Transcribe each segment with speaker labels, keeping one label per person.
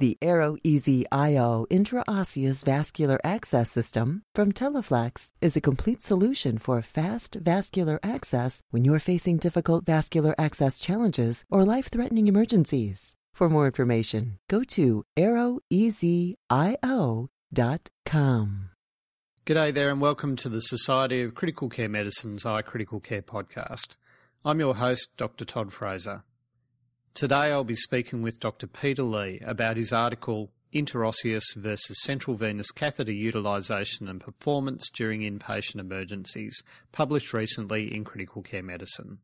Speaker 1: The Arrow EZ-IO intraosseous vascular access system from Teleflex is a complete solution for fast vascular access when you're facing difficult vascular access challenges or life threatening emergencies. For more information, go to arroweasyo.com.
Speaker 2: G'day there, and welcome to the Society of Critical Care Medicine's iCritical Care podcast. I'm your host, Dr. Todd Fraser. Today I'll be speaking with Dr. Peter Lee about his article Intraosseous versus Central Venous Catheter Utilisation and Performance During Inpatient Emergencies, published recently in Critical Care Medicine.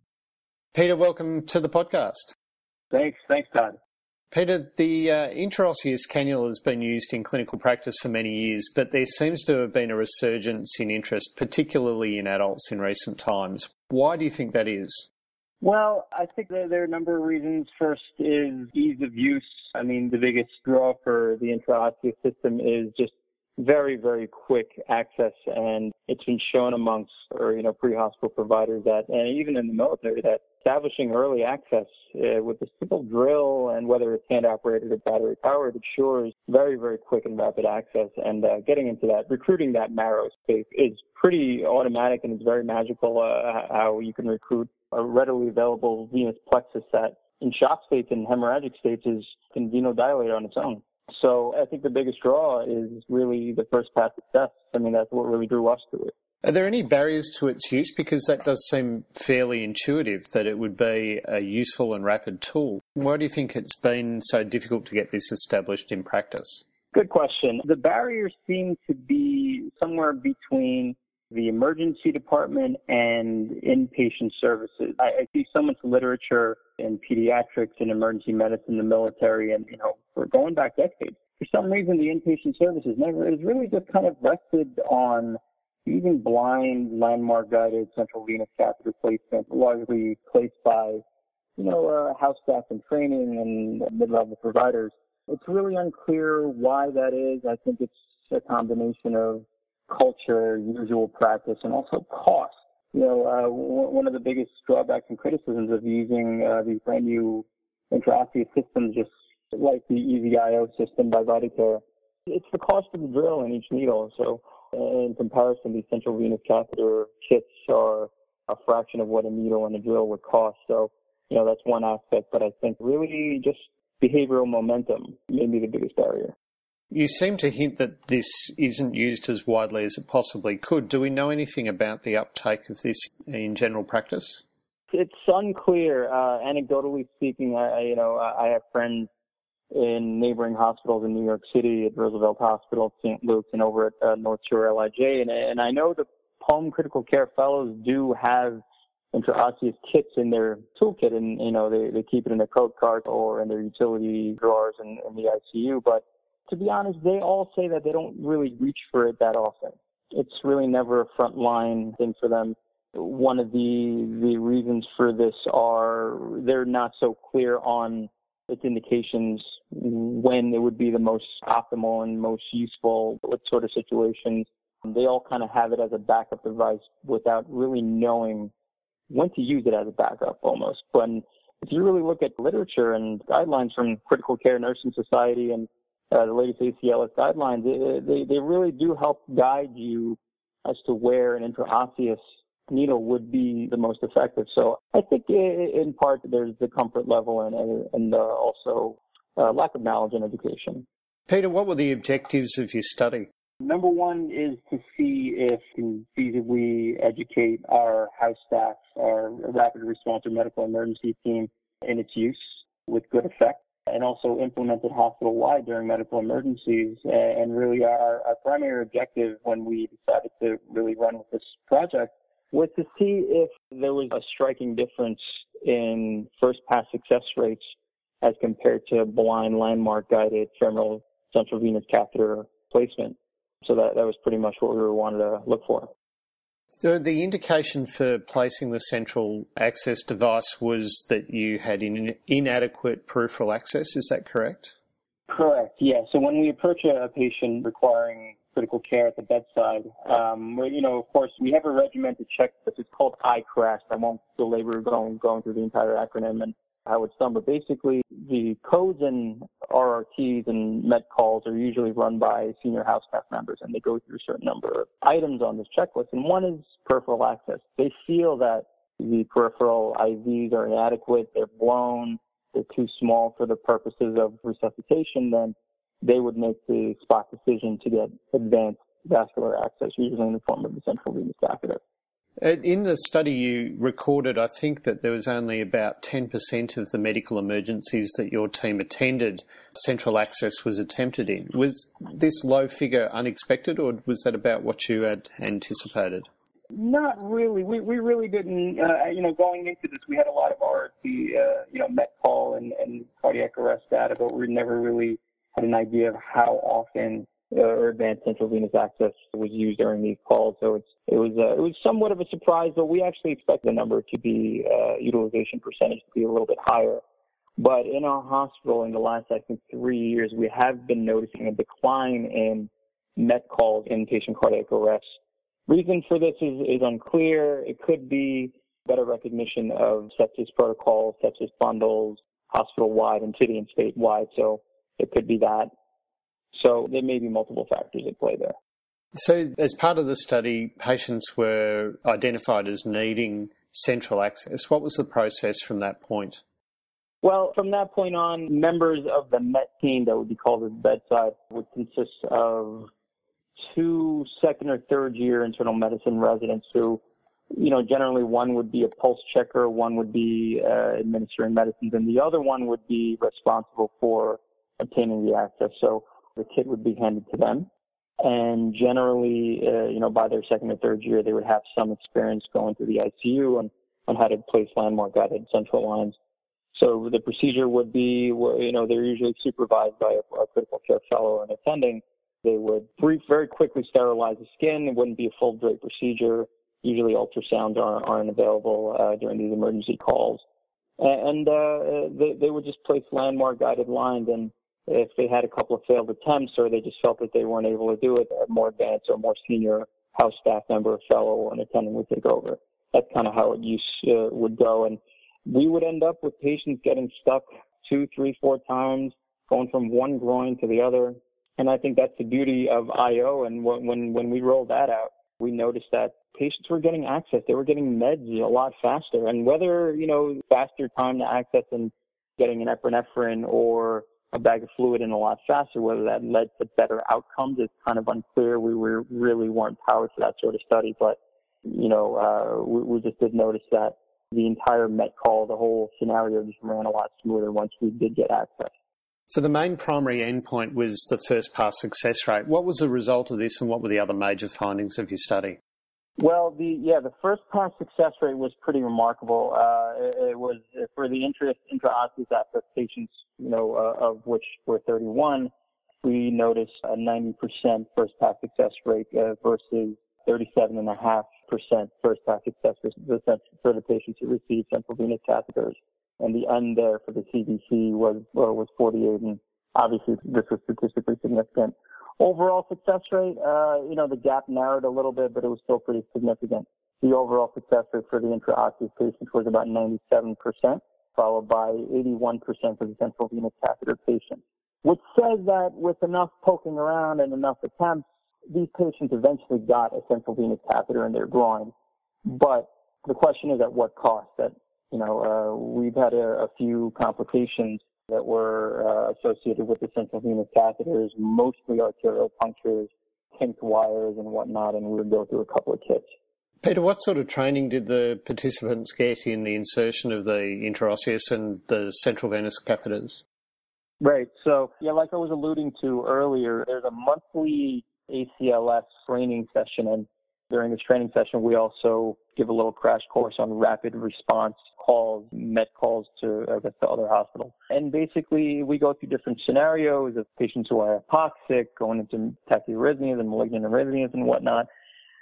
Speaker 2: Peter, welcome to the podcast.
Speaker 3: Thanks. Thanks, Todd.
Speaker 2: Peter, the uh, interosseous cannula has been used in clinical practice for many years, but there seems to have been a resurgence in interest, particularly in adults in recent times. Why do you think that is?
Speaker 3: Well, I think that there are a number of reasons. First is ease of use. I mean, the biggest draw for the intraosseous system is just very, very quick access. And it's been shown amongst, or, you know, pre-hospital providers that, and even in the military, that establishing early access uh, with a simple drill and whether it's hand operated or battery powered ensures very, very quick and rapid access. And uh, getting into that, recruiting that marrow space is pretty automatic and it's very magical uh, how you can recruit a readily available venous plexus that in shock states and hemorrhagic states is can venodilate on its own. So I think the biggest draw is really the first pass success. I mean, that's what really drew us to it.
Speaker 2: Are there any barriers to its use? Because that does seem fairly intuitive that it would be a useful and rapid tool. Why do you think it's been so difficult to get this established in practice?
Speaker 3: Good question. The barriers seem to be somewhere between the emergency department and inpatient services. I, I see so much literature in pediatrics and emergency medicine, the military, and you know, for going back decades. For some reason, the inpatient services never is really just kind of rested on using blind landmark guided central venous catheter placement, largely placed by you know uh, house staff and training and mid-level providers. It's really unclear why that is. I think it's a combination of culture, usual practice, and also cost. You know, uh, w- one of the biggest drawbacks and criticisms of using uh, these brand new intraosseous systems, just like the EZ-IO system by Vidacare, it's the cost of the drill in each needle. So, in comparison, these central venous catheter kits are a fraction of what a needle and a drill would cost. So, you know, that's one aspect. But I think really just behavioral momentum may be the biggest barrier.
Speaker 2: You seem to hint that this isn't used as widely as it possibly could. Do we know anything about the uptake of this in general practice?
Speaker 3: It's unclear. Uh, anecdotally speaking, I, you know, I have friends in neighboring hospitals in New York City at Roosevelt Hospital, St. Luke's, and over at uh, North Shore LIJ. And, and I know the home critical care fellows do have intraosseous kits in their toolkit, and you know they, they keep it in their coat cart or in their utility drawers in, in the ICU. But to be honest, they all say that they don't really reach for it that often. It's really never a frontline thing for them. One of the the reasons for this are they're not so clear on its indications when it would be the most optimal and most useful, what sort of situations. They all kind of have it as a backup device without really knowing when to use it as a backup almost. But if you really look at literature and guidelines from Critical Care Nursing Society and uh, the latest ACLS guidelines, they, they really do help guide you as to where an intraosseous needle would be the most effective. So I think in part there's the comfort level and, and uh, also uh, lack of knowledge and education.
Speaker 2: Peter, what were the objectives of your study?
Speaker 3: Number one is to see if we can feasibly educate our house staff, our rapid response or medical emergency team in its use with good effect and also implemented hospital wide during medical emergencies. And really, our, our primary objective when we decided to really run with this project was to see if there was a striking difference in first pass success rates as compared to blind landmark guided femoral central venous catheter placement. So that, that was pretty much what we wanted to look for.
Speaker 2: So the indication for placing the central access device was that you had in, inadequate peripheral access. Is that correct?
Speaker 3: Correct. Yeah. So when we approach a, patient requiring critical care at the bedside, um, you know, of course, we have a regimented check. It's called ICRAST. I won't belabor going going through the entire acronym. And how it's done, but basically the codes and RRTs and med calls are usually run by senior house staff members and they go through a certain number of items on this checklist and one is peripheral access. They feel that the peripheral IVs are inadequate, they're blown, they're too small for the purposes of resuscitation, then they would make the spot decision to get advanced vascular access, usually in the form of the central venous catheter.
Speaker 2: In the study you recorded, I think that there was only about 10% of the medical emergencies that your team attended central access was attempted in. Was this low figure unexpected or was that about what you had anticipated?
Speaker 3: Not really. We we really didn't. Uh, you know, going into this, we had a lot of RT, uh, you know, Met call and, and cardiac arrest data, but we never really had an idea of how often or advanced central venous access was used during these calls. So it was uh, it was somewhat of a surprise, but we actually expect the number to be uh, utilization percentage to be a little bit higher. But in our hospital in the last I think three years, we have been noticing a decline in Met calls in patient cardiac arrest. Reason for this is, is unclear. It could be better recognition of sepsis protocols, sepsis bundles, hospital wide and city and state wide. So it could be that. So there may be multiple factors at play there.
Speaker 2: So, as part of the study, patients were identified as needing central access. What was the process from that point?
Speaker 3: Well, from that point on, members of the MET team that would be called at the bedside would consist of two second or third year internal medicine residents who, you know, generally one would be a pulse checker, one would be uh, administering medicines, and the other one would be responsible for obtaining the access. So the kit would be handed to them. And generally, uh, you know, by their second or third year, they would have some experience going through the ICU on, on how to place landmark guided central lines. So the procedure would be, you know, they're usually supervised by a, a critical care fellow or an attending. They would brief, very quickly sterilize the skin. It wouldn't be a full drape procedure. Usually ultrasounds aren't, aren't available uh, during these emergency calls. And uh, they, they would just place landmark guided lines and if they had a couple of failed attempts or they just felt that they weren't able to do it, a more advanced or more senior house staff member, fellow, or an attending would take over. That's kind of how it used, uh, would go. And we would end up with patients getting stuck two, three, four times, going from one groin to the other. And I think that's the beauty of IO. And when, when we rolled that out, we noticed that patients were getting access. They were getting meds a lot faster. And whether, you know, faster time to access and getting an epinephrine or a bag of fluid in a lot faster. Whether that led to better outcomes is kind of unclear. We were really weren't powered for that sort of study, but you know, uh, we, we just did notice that the entire Met call, the whole scenario just ran a lot smoother once we did get access.
Speaker 2: So the main primary endpoint was the first pass success rate. What was the result of this and what were the other major findings of your study?
Speaker 3: Well, the yeah, the first pass success rate was pretty remarkable. Uh, it, it, was for the interest intraosseous access patients, you know, uh, of which were 31. We noticed a 90% first pass success rate uh, versus 37.5% first pass success rate for the patients who received central venous catheters. And the end there for the CVC was was 48, and obviously this was statistically significant. Overall success rate, uh, you know, the gap narrowed a little bit, but it was still pretty significant. The overall success rate for the intraosseous patients was about 97%, followed by 81% for the central venous catheter patients, which says that with enough poking around and enough attempts, these patients eventually got a central venous catheter in their groin. But the question is at what cost? That, you know, uh, we've had a, a few complications that were uh, associated with the central venous catheters, mostly arterial punctures, kinked wires and whatnot, and we would go through a couple of kits.
Speaker 2: Peter, what sort of training did the participants get in the insertion of the intraosseous and the central venous catheters?
Speaker 3: Right. So, yeah, like I was alluding to earlier, there's a monthly ACLS training session, and during this training session, we also give a little crash course on rapid response calls, met calls to, I other hospitals. And basically, we go through different scenarios of patients who are hypoxic, going into tachyarrhythmias and malignant arrhythmias and whatnot.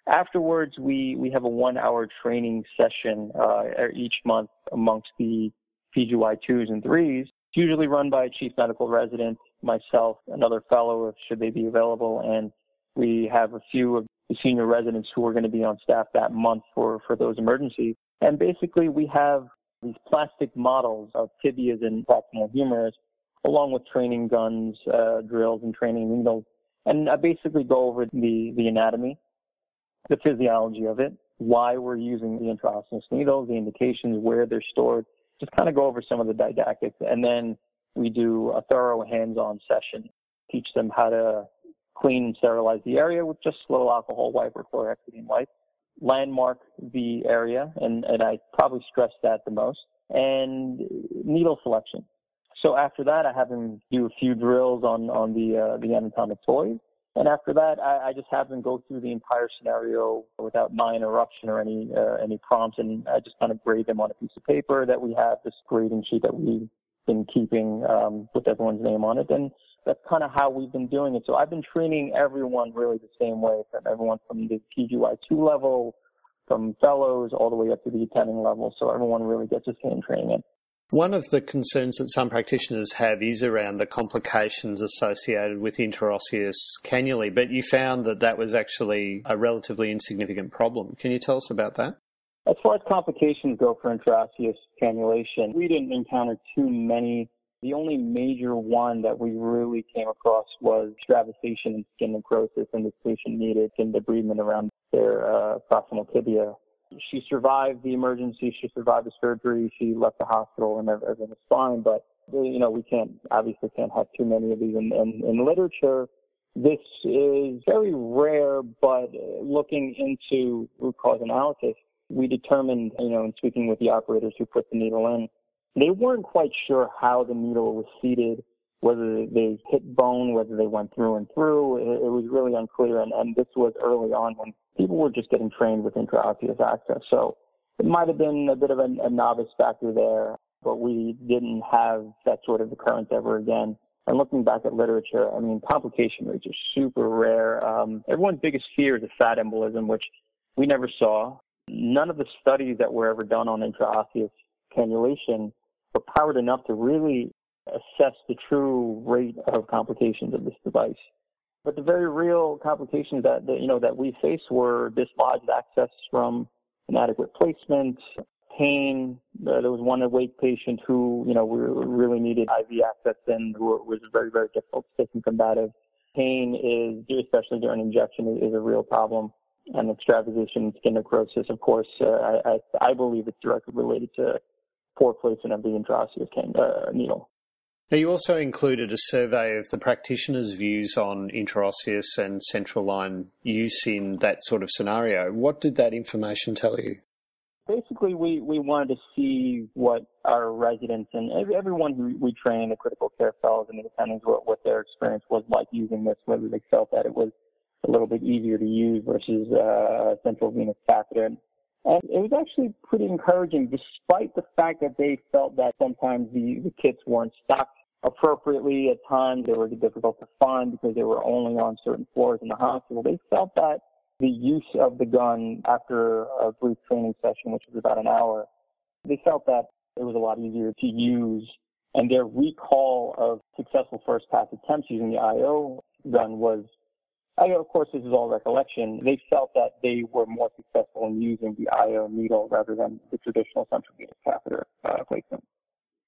Speaker 3: Afterwards, we, we have a one hour training session uh, each month amongst the PGY twos and threes, it's usually run by a chief medical resident, myself, another fellow, if should they be available, and we have a few of the senior residents who are going to be on staff that month for, for those emergencies. And basically, we have these plastic models of tibias and proximal humerus, along with training guns, uh, drills, and training needles. And I basically go over the, the anatomy, the physiology of it, why we're using the intraosseous needles, the indications, where they're stored, just kind of go over some of the didactics. And then we do a thorough hands-on session, teach them how to clean and sterilize the area with just a little alcohol wipe or chlorhexidine wipe, landmark the area, and, and I probably stress that the most, and needle selection. So after that, I have them do a few drills on, on the, uh, the anatomic toys. And after that, I, I, just have them go through the entire scenario without my interruption or any uh, any prompts, and I just kind of grade them on a piece of paper that we have, this grading sheet that we've been keeping um, with everyone's name on it, and that's kind of how we've been doing it. So I've been training everyone really the same way, from everyone from the PGY two level, from fellows all the way up to the attending level. So everyone really gets the same training.
Speaker 2: One of the concerns that some practitioners have is around the complications associated with interosseous cannulae, but you found that that was actually a relatively insignificant problem. Can you tell us about that?
Speaker 3: As far as complications go for intraosseous cannulation, we didn't encounter too many. The only major one that we really came across was extravasation and skin necrosis, and this patient needed skin debridement around their uh, proximal tibia she survived the emergency. She survived the surgery. She left the hospital and everything was fine. But, you know, we can't, obviously can't have too many of these in, in, in literature. This is very rare, but looking into root cause analysis, we determined, you know, in speaking with the operators who put the needle in, they weren't quite sure how the needle was seated, whether they hit bone, whether they went through and through. It, it was really unclear. And, and this was early on when people were just getting trained with intraosseous access. So it might have been a bit of a, a novice factor there, but we didn't have that sort of occurrence ever again. And looking back at literature, I mean, complication rates are super rare. Um, everyone's biggest fear is a fat embolism, which we never saw. None of the studies that were ever done on intraosseous cannulation were powered enough to really assess the true rate of complications of this device. But the very real complications that, that you know that we faced were dislodged access from inadequate placement, pain. Uh, there was one awake patient who you know we really needed IV access and who was very very difficult, sick and combative. Pain is, especially during injection, is a real problem. And extravasation, skin necrosis, of course, uh, I, I believe it's directly related to poor placement of the intraosseous uh, needle.
Speaker 2: Now, you also included a survey of the practitioners' views on intraosseous and central line use in that sort of scenario. What did that information tell you?
Speaker 3: Basically, we, we wanted to see what our residents and everyone who we train, the critical care fellows and the attendings, what, what their experience was like using this, whether they felt that it was a little bit easier to use versus uh, central venous catheter. And it was actually pretty encouraging, despite the fact that they felt that sometimes the, the kits weren't stocked appropriately. At times they were difficult to find because they were only on certain floors in the hospital. They felt that the use of the gun after a brief training session, which was about an hour, they felt that it was a lot easier to use and their recall of successful first pass attempts using the IO gun was, I of course this is all recollection, they felt that they were more successful in using the IO needle rather than the traditional central venous catheter uh, placement.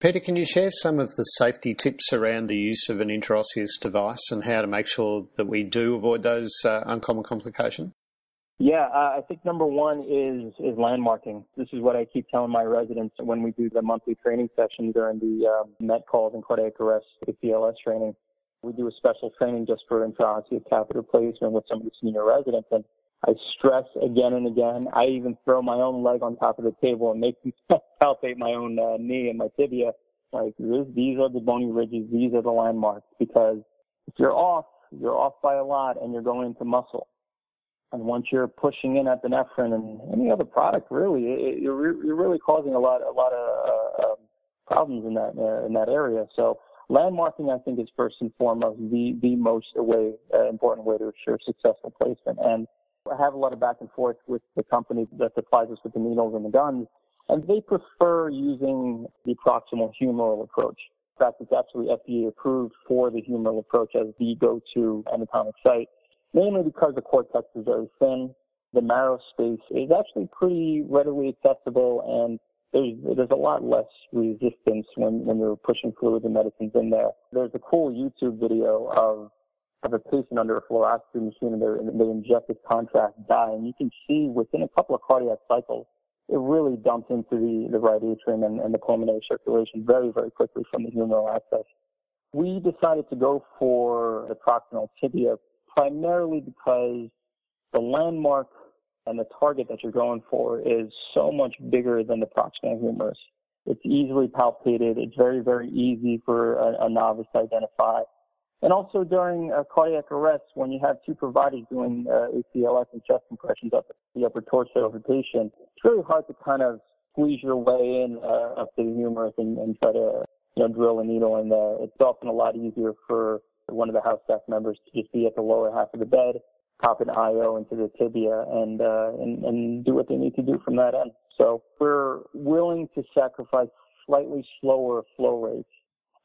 Speaker 2: Peter, can you share some of the safety tips around the use of an intraosseous device and how to make sure that we do avoid those uh, uncommon complications?
Speaker 3: Yeah, uh, I think number one is is landmarking. This is what I keep telling my residents when we do the monthly training session during the uh, MET calls and cardiac arrest, the PLS training. We do a special training just for intraosseous catheter placement with some of the senior residents, and I stress again and again. I even throw my own leg on top of the table and make them palpate my own uh, knee and my tibia. Like this, these are the bony ridges. These are the landmarks. Because if you're off, you're off by a lot, and you're going into muscle. And once you're pushing in epinephrine and any other product, really, it, you're re- you're really causing a lot a lot of uh, um, problems in that uh, in that area. So landmarking, I think, is first and foremost the the most way uh, important way to ensure successful placement. And I have a lot of back and forth with the company that supplies us with the needles and the guns, and they prefer using the proximal humeral approach. In fact, it's actually FDA approved for the humeral approach as the go-to anatomic site, mainly because the cortex is very thin. The marrow space is actually pretty readily accessible, and there's there's a lot less resistance when when you're pushing fluids and medicines in there. There's a cool YouTube video of of a patient under a fluoroscopy machine and they inject this contrast dye, and you can see within a couple of cardiac cycles, it really dumps into the the right atrium and, and the pulmonary circulation very very quickly from the humeral access. We decided to go for the proximal tibia primarily because the landmark and the target that you're going for is so much bigger than the proximal humerus. It's easily palpated. It's very, very easy for a, a novice to identify. And also during uh, cardiac arrest, when you have two providers doing uh, ACLS and chest compressions up the upper torso of the patient, it's really hard to kind of squeeze your way in uh, up to the humerus and, and try to you know drill a needle in there. It's often a lot easier for one of the house staff members to just be at the lower half of the bed pop an IO into the tibia and, uh, and, and do what they need to do from that end. So we're willing to sacrifice slightly slower flow rates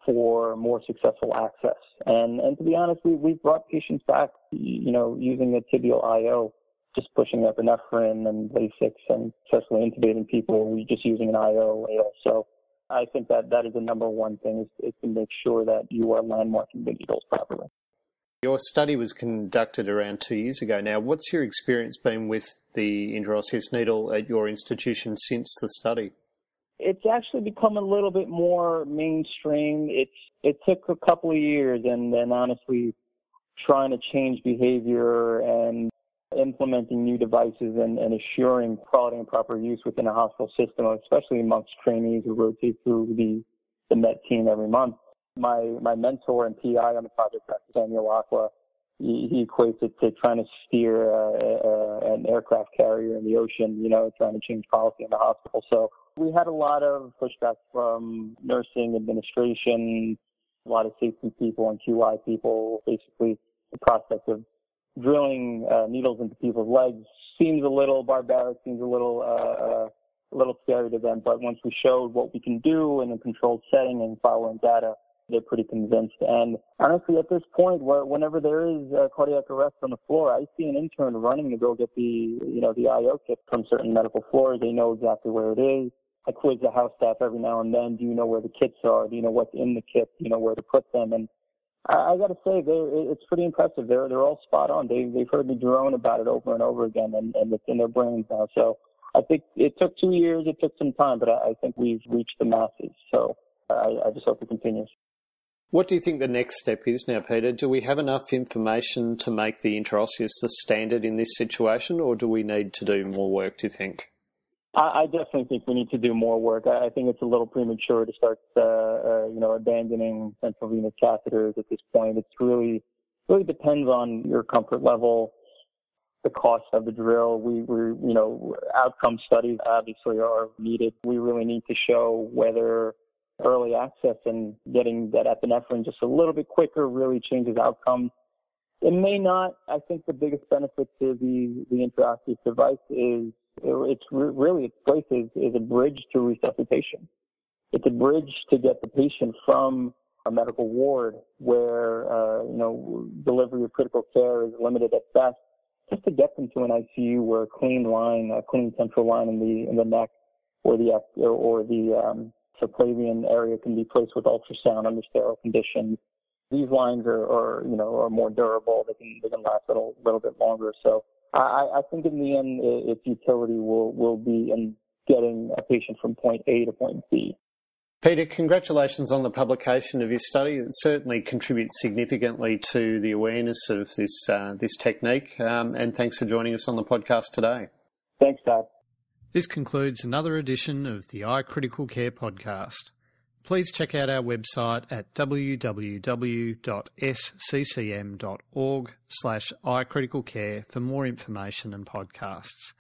Speaker 3: for more successful access. And, and to be honest, we, we've brought patients back, you know, using a tibial IO, just pushing up epinephrine and Lasix and successfully intubating people. We just using an IO. So I think that that is the number one thing is, is to make sure that you are landmarking the needles properly.
Speaker 2: Your study was conducted around two years ago now. What's your experience been with the intraosseous needle at your institution since the study?
Speaker 3: It's actually become a little bit more mainstream. It's it took a couple of years, and then honestly, trying to change behavior and implementing new devices and, and assuring quality and proper use within a hospital system, especially amongst trainees who rotate through the the Met team every month my my mentor and PI on the project, Samuel Acquah, he, he equates it to trying to steer an aircraft carrier in the ocean, you know, trying to change policy in the hospital. So we had a lot of pushback from nursing administration, a lot of safety people and QI people. Basically, the prospect of drilling uh, needles into people's legs seems a little barbaric, seems a little uh, uh, a little scary to them. But once we showed what we can do in a controlled setting and following data, they're pretty convinced. And honestly, at this point, whenever there is a cardiac arrest on the floor, I see an intern running to go get the, you know, the IO kit from certain medical floors. They know exactly where it is. I quiz the house staff every now and then. Do you know where the kits are? Do you know what's in the kit? Do you know where to put them? And I, I got to say, they it's pretty impressive. They're they're all spot on. They they've heard me drone about it over and over again, and, and it's in their brains now. So I think it took two years. It took some time, but I, I think we've reached the masses. So I, I just hope it continues.
Speaker 2: What do you think the next step is now, Peter? Do we have enough information to make the interosseous the standard in this situation, or do we need to do more work, do you think?
Speaker 3: I, definitely think we need to do more work. I, I think it's a little premature to start, uh, uh, you know, abandoning central venous catheters at this point. It's really, really depends on your comfort level, the cost of the drill. We, we, you know, outcome studies obviously are needed. We really need to show whether early access and getting that epinephrine just a little bit quicker really changes outcomes. It may not. I think the biggest benefit to the, the intraosseous device is it's really its place is, is a bridge to resuscitation. It's a bridge to get the patient from a medical ward where uh, you know delivery of critical care is limited at best, just to get them to an ICU where a clean line, a clean central line in the in the neck or the or the um, subclavian area can be placed with ultrasound under sterile conditions. These lines are, are you know, are more durable. They can, they can last a little, little bit longer. So I, I think in the end, its utility will, will be in getting a patient from point A to point B.
Speaker 2: Peter, congratulations on the publication of your study. It certainly contributes significantly to the awareness of this uh, this technique. Um, and thanks for joining us on the podcast today.
Speaker 3: Thanks, Todd.
Speaker 2: This concludes another edition of the iCritical Care podcast. Please check out our website at www.sccm.org slash iCriticalCare for more information and podcasts.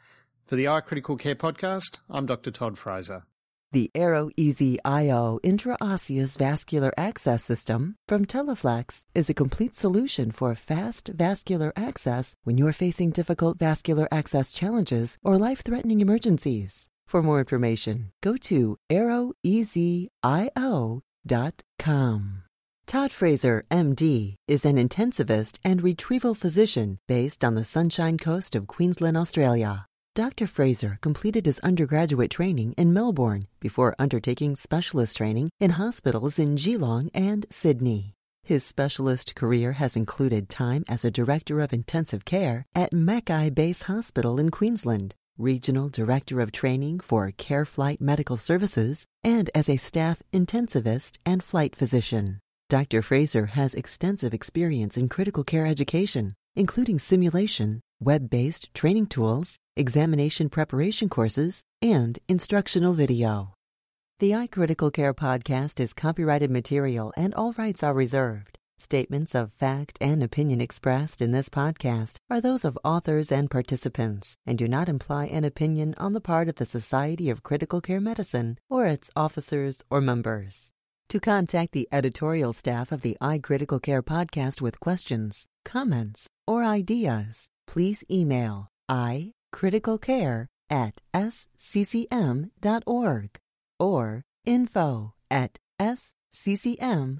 Speaker 2: For the iCritical Care podcast, I'm Dr. Todd Fraser.
Speaker 1: The Arrow EZ-IO intraosseous vascular access system from Teleflex is a complete solution for fast vascular access when you're facing difficult vascular access challenges or life threatening emergencies. For more information, go to arroweasyo.com. Todd Fraser, MD, is an intensivist and retrieval physician based on the Sunshine Coast of Queensland, Australia. Dr. Fraser completed his undergraduate training in Melbourne before undertaking specialist training in hospitals in Geelong and Sydney. His specialist career has included time as a Director of Intensive Care at Mackay Base Hospital in Queensland, Regional Director of Training for Care Flight Medical Services, and as a staff intensivist and flight physician. Dr. Fraser has extensive experience in critical care education, including simulation, web based training tools, examination preparation courses, and instructional video. The iCritical Care podcast is copyrighted material and all rights are reserved. Statements of fact and opinion expressed in this podcast are those of authors and participants and do not imply an opinion on the part of the Society of Critical Care Medicine or its officers or members. To contact the editorial staff of the iCritical Care podcast with questions, comments, or ideas, please email icriticalcare at sccm.org or info at sccm.org.